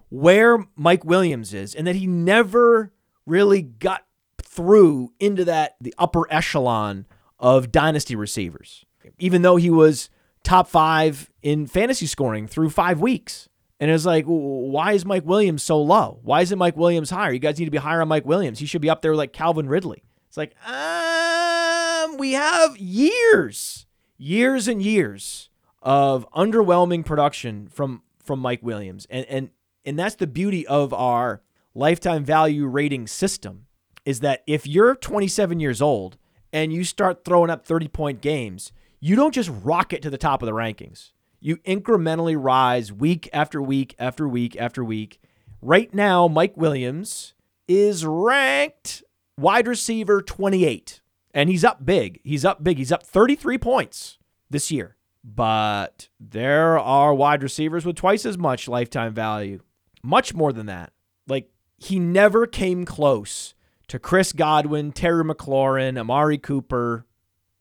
where Mike Williams is and that he never really got through into that the upper echelon of dynasty receivers, even though he was top five in fantasy scoring through five weeks. And it was like, why is Mike Williams so low? Why isn't Mike Williams higher? You guys need to be higher on Mike Williams. He should be up there like Calvin Ridley. It's like, um, we have years, years and years of underwhelming production from from Mike Williams. And and and that's the beauty of our lifetime value rating system is that if you're 27 years old and you start throwing up 30 point games, you don't just rocket to the top of the rankings. You incrementally rise week after week after week after week. Right now, Mike Williams is ranked wide receiver 28, and he's up big. He's up big. He's up 33 points this year. But there are wide receivers with twice as much lifetime value, much more than that. Like, he never came close to Chris Godwin, Terry McLaurin, Amari Cooper.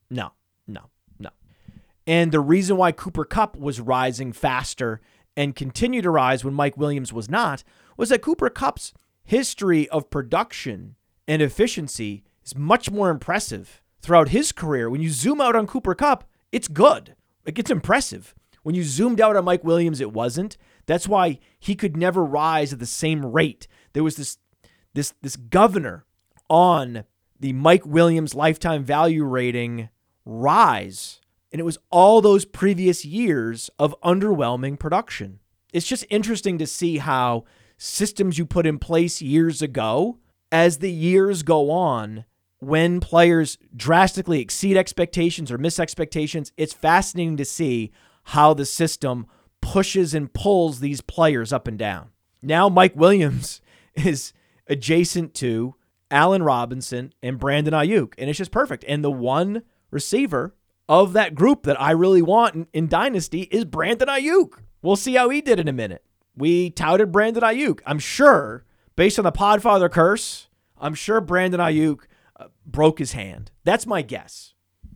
No, no, no. And the reason why Cooper Kupp was rising faster and continued to rise when Mike Williams was not was that Cooper Kupp's history of production and efficiency is much more impressive throughout his career. When you zoom out on Cooper Kupp, it's good. Like it's impressive. When you zoomed out on Mike Williams, it wasn't. That's why he could never rise at the same rate. There was this this this governor on the Mike Williams lifetime value rating rise. And it was all those previous years of underwhelming production. It's just interesting to see how systems you put in place years ago, as the years go on, when players drastically exceed expectations or miss expectations, it's fascinating to see how the system pushes and pulls these players up and down. Now, Mike Williams [laughs] is adjacent to Allen Robinson, and Brandon Aiyuk. And it's just perfect. And the one receiver of that group that I really want in, in Dynasty is Brandon Aiyuk. We'll see how he did in a minute. We touted Brandon Aiyuk. I'm sure, based on the Podfather curse, I'm sure Brandon Aiyuk uh, broke his hand. That's my guess.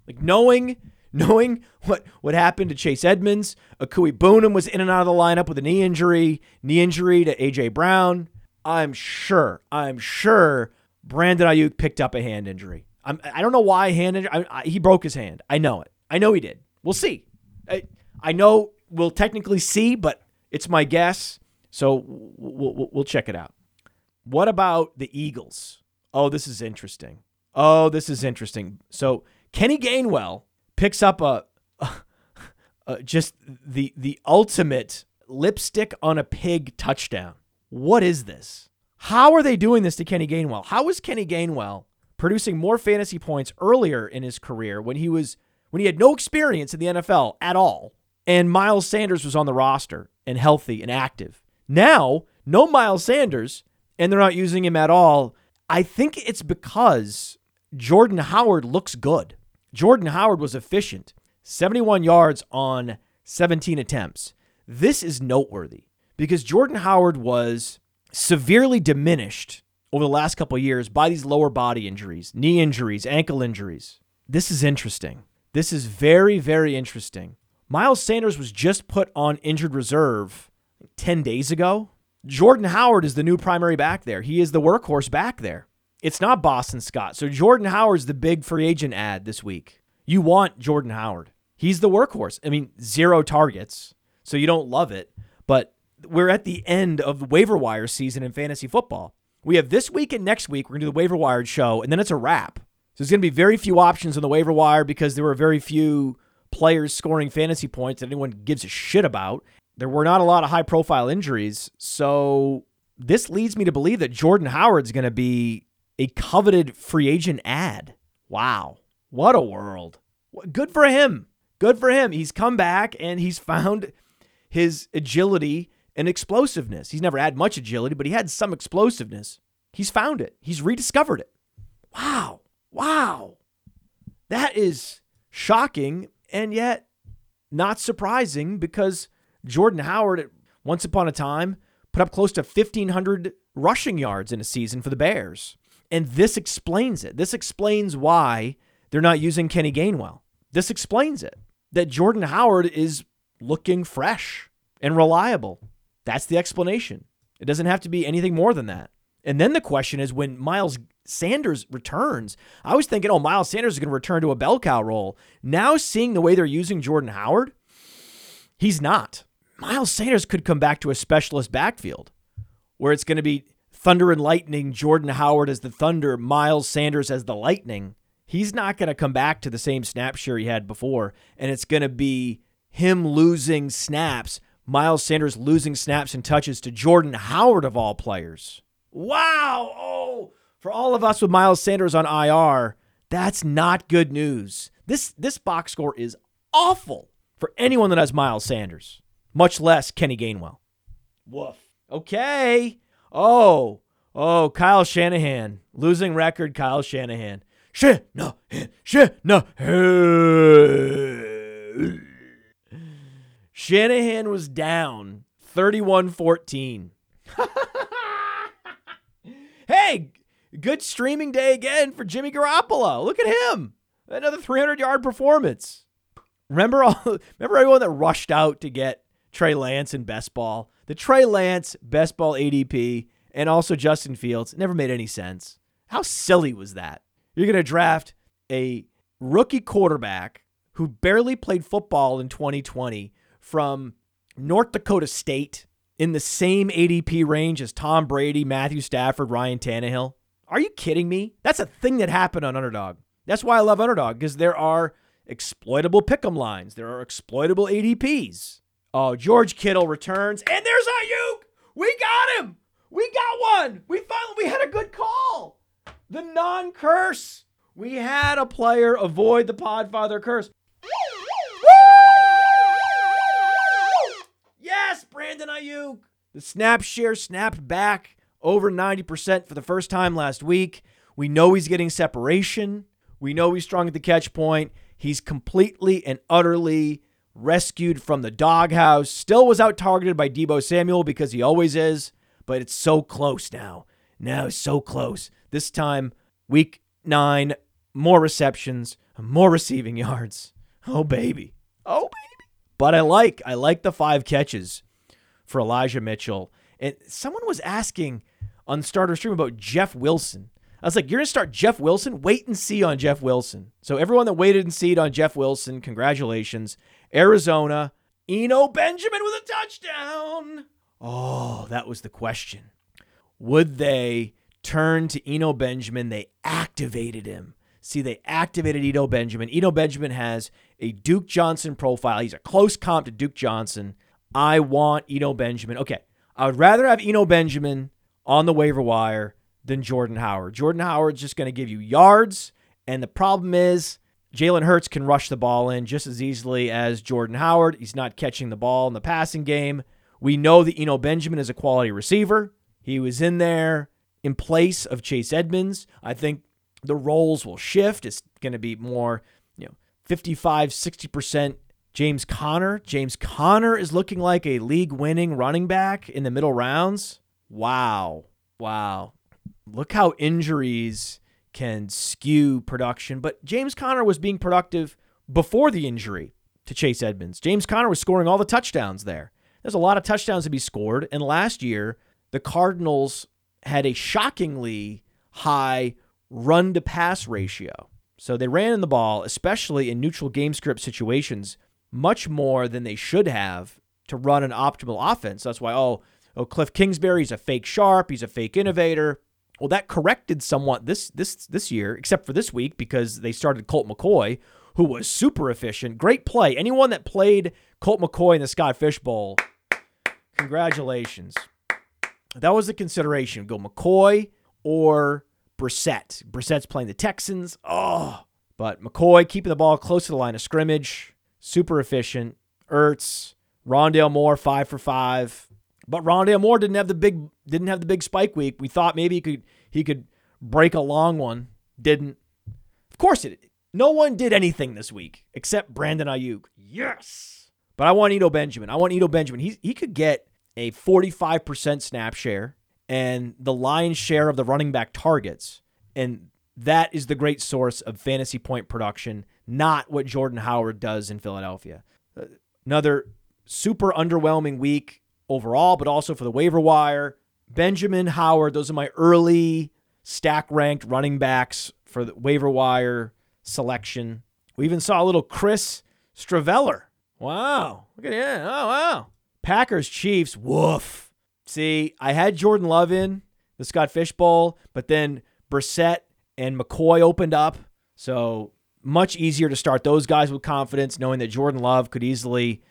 Like knowing [laughs] knowing what what happened to Chase Edmonds, Okwuegbunam Boonham was in and out of the lineup with a knee injury, knee injury to AJ Brown. I'm sure, I'm sure Brandon Aiyuk picked up a hand injury. I'm, I don't know why hand injury. I, I, he broke his hand. I know it. I know he did. We'll see. I, I know we'll technically see, but it's my guess. So we'll, we'll, we'll check it out. What about the Eagles? Oh, this is interesting. Oh, this is interesting. So Kenny Gainwell picks up a, a, [laughs] a just the the ultimate lipstick on a pig touchdown. What is this? How are they doing this to Kenny Gainwell? How is Kenny Gainwell producing more fantasy points earlier in his career when he was when he had no experience in the NFL at all and Miles Sanders was on the roster and healthy and active? Now, no Miles Sanders and they're not using him at all. I think it's because Jordan Howard looks good. Jordan Howard was efficient, 71 yards on 17 attempts. This is noteworthy because Jordan Howard was severely diminished over the last couple years by these lower body injuries, knee injuries, ankle injuries. This is interesting. This is very, very interesting. Miles Sanders was just put on injured reserve 10 days ago. Jordan Howard is the new primary back there. He is the workhorse back there. It's not Boston Scott. So Jordan Howard's the big free agent ad this week. You want Jordan Howard. He's the workhorse. I mean, zero targets. So you don't love it, we're at the end of the waiver wire season in fantasy football. We have this week and next week, we're going to do the waiver wire show, and then it's a wrap. So there's going to be very few options on the waiver wire because there were very few players scoring fantasy points that anyone gives a shit about. There were not a lot of high profile injuries. So this leads me to believe that Jordan Howard's going to be a coveted free agent ad. Wow. What a world. Good for him. Good for him. He's come back and he's found his agility and explosiveness. He's never had much agility, but he had some explosiveness. He's found it. He's rediscovered it. Wow. Wow. That is shocking and yet not surprising because Jordan Howard, once upon a time, put up close to 1,500 rushing yards in a season for the Bears. And this explains it. This explains why they're not using Kenny Gainwell. This explains it that Jordan Howard is looking fresh and reliable. That's the explanation. It doesn't have to be anything more than that. And then the question is when Miles Sanders returns, I was thinking, oh, Miles Sanders is going to return to a bell cow role. Now seeing the way they're using Jordan Howard, he's not. Miles Sanders could come back to a specialist backfield where it's going to be Thunder and Lightning, Jordan Howard as the Thunder, Miles Sanders as the Lightning. He's not going to come back to the same snap share he had before. And it's going to be him losing snaps, Miles Sanders losing snaps and touches to Jordan Howard of all players. Wow. Oh, for all of us with Miles Sanders on IR, that's not good news. This this box score is awful for anyone that has Miles Sanders, much less Kenny Gainwell. Woof. Okay. Oh, oh, Kyle Shanahan losing record. Kyle Shanahan. Shanahan. Shanahan. Shanahan was down 31 14. [laughs] hey, Good streaming day again for Jimmy Garoppolo. Look at him. Another 300 yard performance. Remember all [laughs] remember everyone that rushed out to get Trey Lance in best ball? The Trey Lance best ball ADP and also Justin Fields never made any sense. How silly was that? You're going to draft a rookie quarterback who barely played football in 2020 from North Dakota State in the same ADP range as Tom Brady, Matthew Stafford, Ryan Tannehill. Are you kidding me? That's a thing that happened on Underdog. That's why I love Underdog because there are exploitable pick'em lines. There are exploitable ADPs. Oh, uh, George Kittle returns, and there's Aiyuk. We got him. We got one. We finally we had a good call. The non-curse. We had a player avoid the Podfather curse. Aiyuk. The snap share snapped back over 90% for the first time last week. We know he's getting separation. We know he's strong at the catch point. He's completely and utterly rescued from the doghouse. Still was out targeted by Deebo Samuel because he always is, but it's so close now. Now it's so close. This time, week nine, more receptions, more receiving [laughs] yards. Oh baby. Oh baby. But I like I like the five catches for Elijah Mitchell. And someone was asking on Starter Stream about Jeff Wilson. I was like, you're going to start Jeff Wilson? Wait and see on Jeff Wilson. So, everyone that waited and see on Jeff Wilson, congratulations. Arizona, Eno Benjamin with a touchdown. Oh, that was the question. Would they turn to Eno Benjamin? They activated him. See, they activated Eno Benjamin. Eno Benjamin has a Duke Johnson profile. He's a close comp to Duke Johnson. I want Eno Benjamin. Okay, I would rather have Eno Benjamin on the waiver wire than Jordan Howard. Jordan Howard's just going to give you yards. And the problem is, Jalen Hurts can rush the ball in just as easily as Jordan Howard. He's not catching the ball in the passing game. We know that Eno Benjamin is a quality receiver. He was in there in place of Chase Edmonds. I think the roles will shift. It's going to be more, you know, 55, 60% James Conner. James Conner is looking like a league winning running back in the middle rounds. Wow. Wow. Look how injuries can skew production. But James Conner was being productive before the injury to Chase Edmonds. James Conner was scoring all the touchdowns there. There's a lot of touchdowns to be scored. And last year, the Cardinals had a shockingly high run to pass ratio. So they ran in the ball, especially in neutral game script situations, much more than they should have to run an optimal offense. That's why, oh, oh, Cliff Kingsbury, he's a fake sharp, he's a fake innovator. Well, that corrected somewhat this this this year, except for this week because they started Colt McCoy, who was super efficient. Great play. Anyone that played Colt McCoy in the Scott Fish Bowl, congratulations. That was the consideration. Go McCoy or Brissett. Brissett's playing the Texans. Oh, but McCoy keeping the ball close to the line of scrimmage, super efficient. Ertz, Rondale Moore, five for five. But Rondale Moore didn't have the big didn't have the big spike week. We thought maybe he could he could break a long one. Didn't. Of course it. No one did anything this week except Brandon Aiyuk. Yes. But I want Eno Benjamin. I want Eno Benjamin. He he could get a 45% snap share and the lion's share of the running back targets. And that is the great source of fantasy point production, not what Jordan Howard does in Philadelphia. Uh, another super underwhelming week overall, but also for the waiver wire. Benjamin Howard, those are my early stack ranked running backs for the waiver wire selection. We even saw a little Chris Streveler. Wow. Look at him. Oh, wow. Packers Chiefs. Woof. See, I had Jordan Love in the Scott Fish Bowl, but then Brissett and McCoy opened up. So much easier to start those guys with confidence, knowing that Jordan Love could easily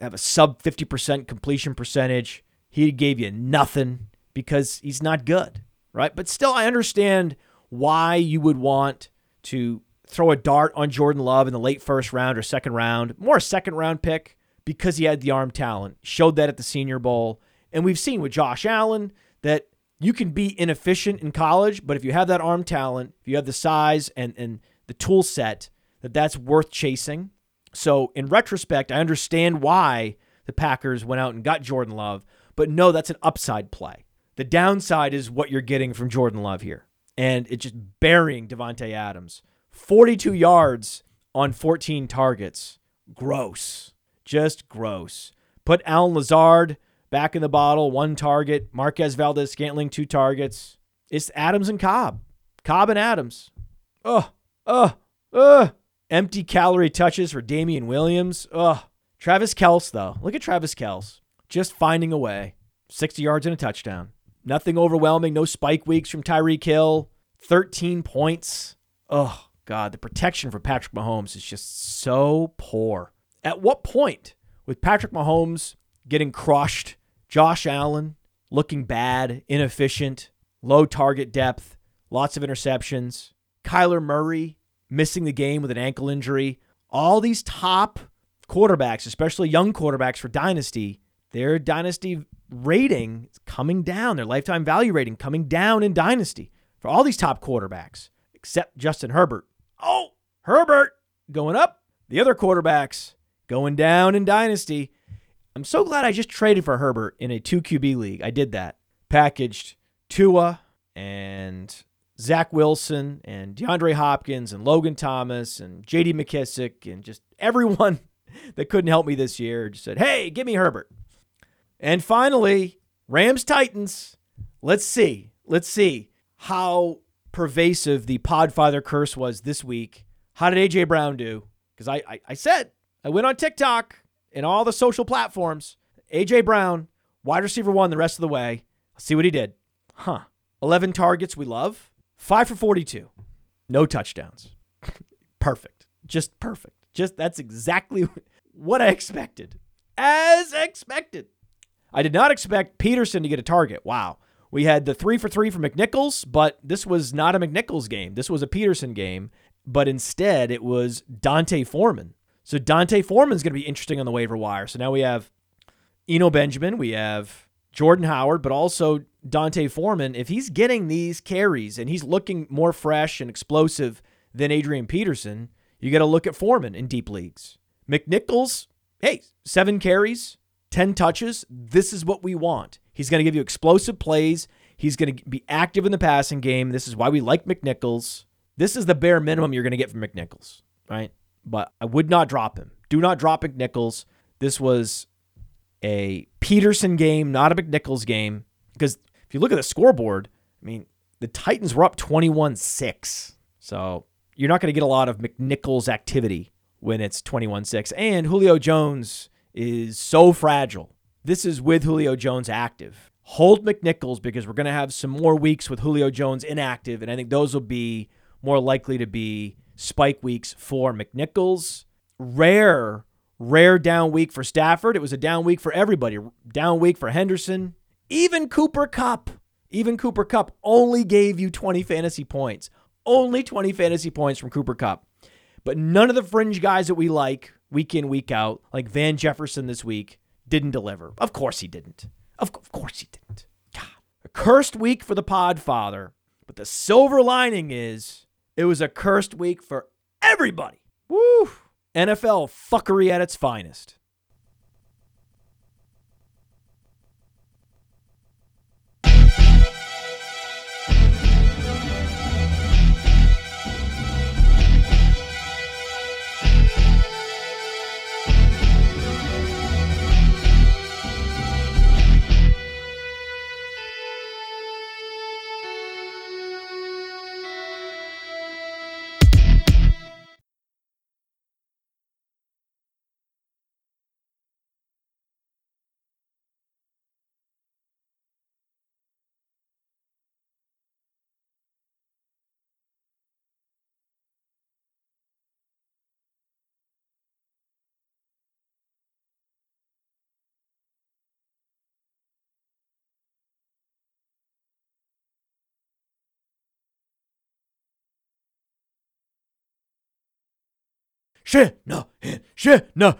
have a sub 50% completion percentage. He gave you nothing because he's not good, right? But still, I understand why you would want to throw a dart on Jordan Love in the late first round or second round, more a second round pick because he had the arm talent. Showed that at the Senior Bowl. And we've seen with Josh Allen that you can be inefficient in college, but if you have that arm talent, if you have the size and, and the tool set, that that's worth chasing. So in retrospect, I understand why the Packers went out and got Jordan Love, but no, that's an upside play. The downside is what you're getting from Jordan Love here. And it's just burying Davante Adams. 42 yards on 14 targets. Gross. Just gross. Put Allen Lazard back in the bottle, one target. Marquez Valdes Scantling, two targets. It's Adams and Cobb. Cobb and Adams. Ugh. Ugh. Ugh. Empty calorie touches for Damien Williams. Ugh. Travis Kelce, though. Look at Travis Kelce. Just finding a way. 60 yards and a touchdown. Nothing overwhelming. No spike weeks from Tyreek Hill. 13 points. Oh, God. The protection for Patrick Mahomes is just so poor. At what point, with Patrick Mahomes getting crushed, Josh Allen looking bad, inefficient, low target depth, lots of interceptions, Kyler Murray missing the game with an ankle injury. All these top quarterbacks, especially young quarterbacks for Dynasty, their Dynasty rating is coming down, their lifetime value rating coming down in Dynasty for all these top quarterbacks, except Justin Herbert. Oh, Herbert going up. The other quarterbacks going down in Dynasty. I'm so glad I just traded for Herbert in a 2 QB league. I did that. Packaged Tua and Zach Wilson and DeAndre Hopkins and Logan Thomas and JD McKissic and just everyone [laughs] that couldn't help me this year just said, hey, give me Herbert. And finally, Rams Titans. Let's see. Let's see how pervasive the Podfather curse was this week. How did AJ Brown do? Because I, I, I said, I went on TikTok and all the social platforms. AJ Brown, wide receiver one the rest of the way. Let's see what he did. Huh. 11 targets we love. Five for 42. No touchdowns. [laughs] perfect. Just perfect. Just that's exactly [laughs] what I expected. As expected. I did not expect Peterson to get a target. Wow. We had the three for three for McNichols, but this was not a McNichols game. This was a Peterson game, but instead it was D'Onta Foreman. So D'Onta Foreman's going to be interesting on the waiver wire. So now we have Eno Benjamin, we have Jordan Howard, but also D'Onta Foreman. If he's getting these carries and he's looking more fresh and explosive than Adrian Peterson, you got to look at Foreman in deep leagues. McNichols, hey, seven carries, 10 touches. This is what we want. He's going to give you explosive plays. He's going to be active in the passing game. This is why we like McNichols. This is the bare minimum you're going to get from McNichols, right? But I would not drop him. Do not drop McNichols. This was a Peterson game, not a McNichols game. Because if you look at the scoreboard, I mean, the Titans were up 21 6. So you're not going to get a lot of McNichols activity when it's 21 6. And Julio Jones is so fragile. This is with Julio Jones active. hold McNichols because we're going to have some more weeks with Julio Jones inactive, and I think those will be more likely to be spike weeks for McNichols. Rare, rare down week for Stafford. It was a down week for everybody. Down week for Henderson. Even Cooper Kupp. Even Cooper Kupp only gave you 20 fantasy points. Only 20 fantasy points from Cooper Kupp. But none of the fringe guys that we like week in, week out, like Van Jefferson this week, didn't deliver. Of course he didn't. Of, of course he didn't. God. A cursed week for the Podfather. But the silver lining is it was a cursed week for everybody. Woo! NFL fuckery at its finest. Shanahan, Shanahan.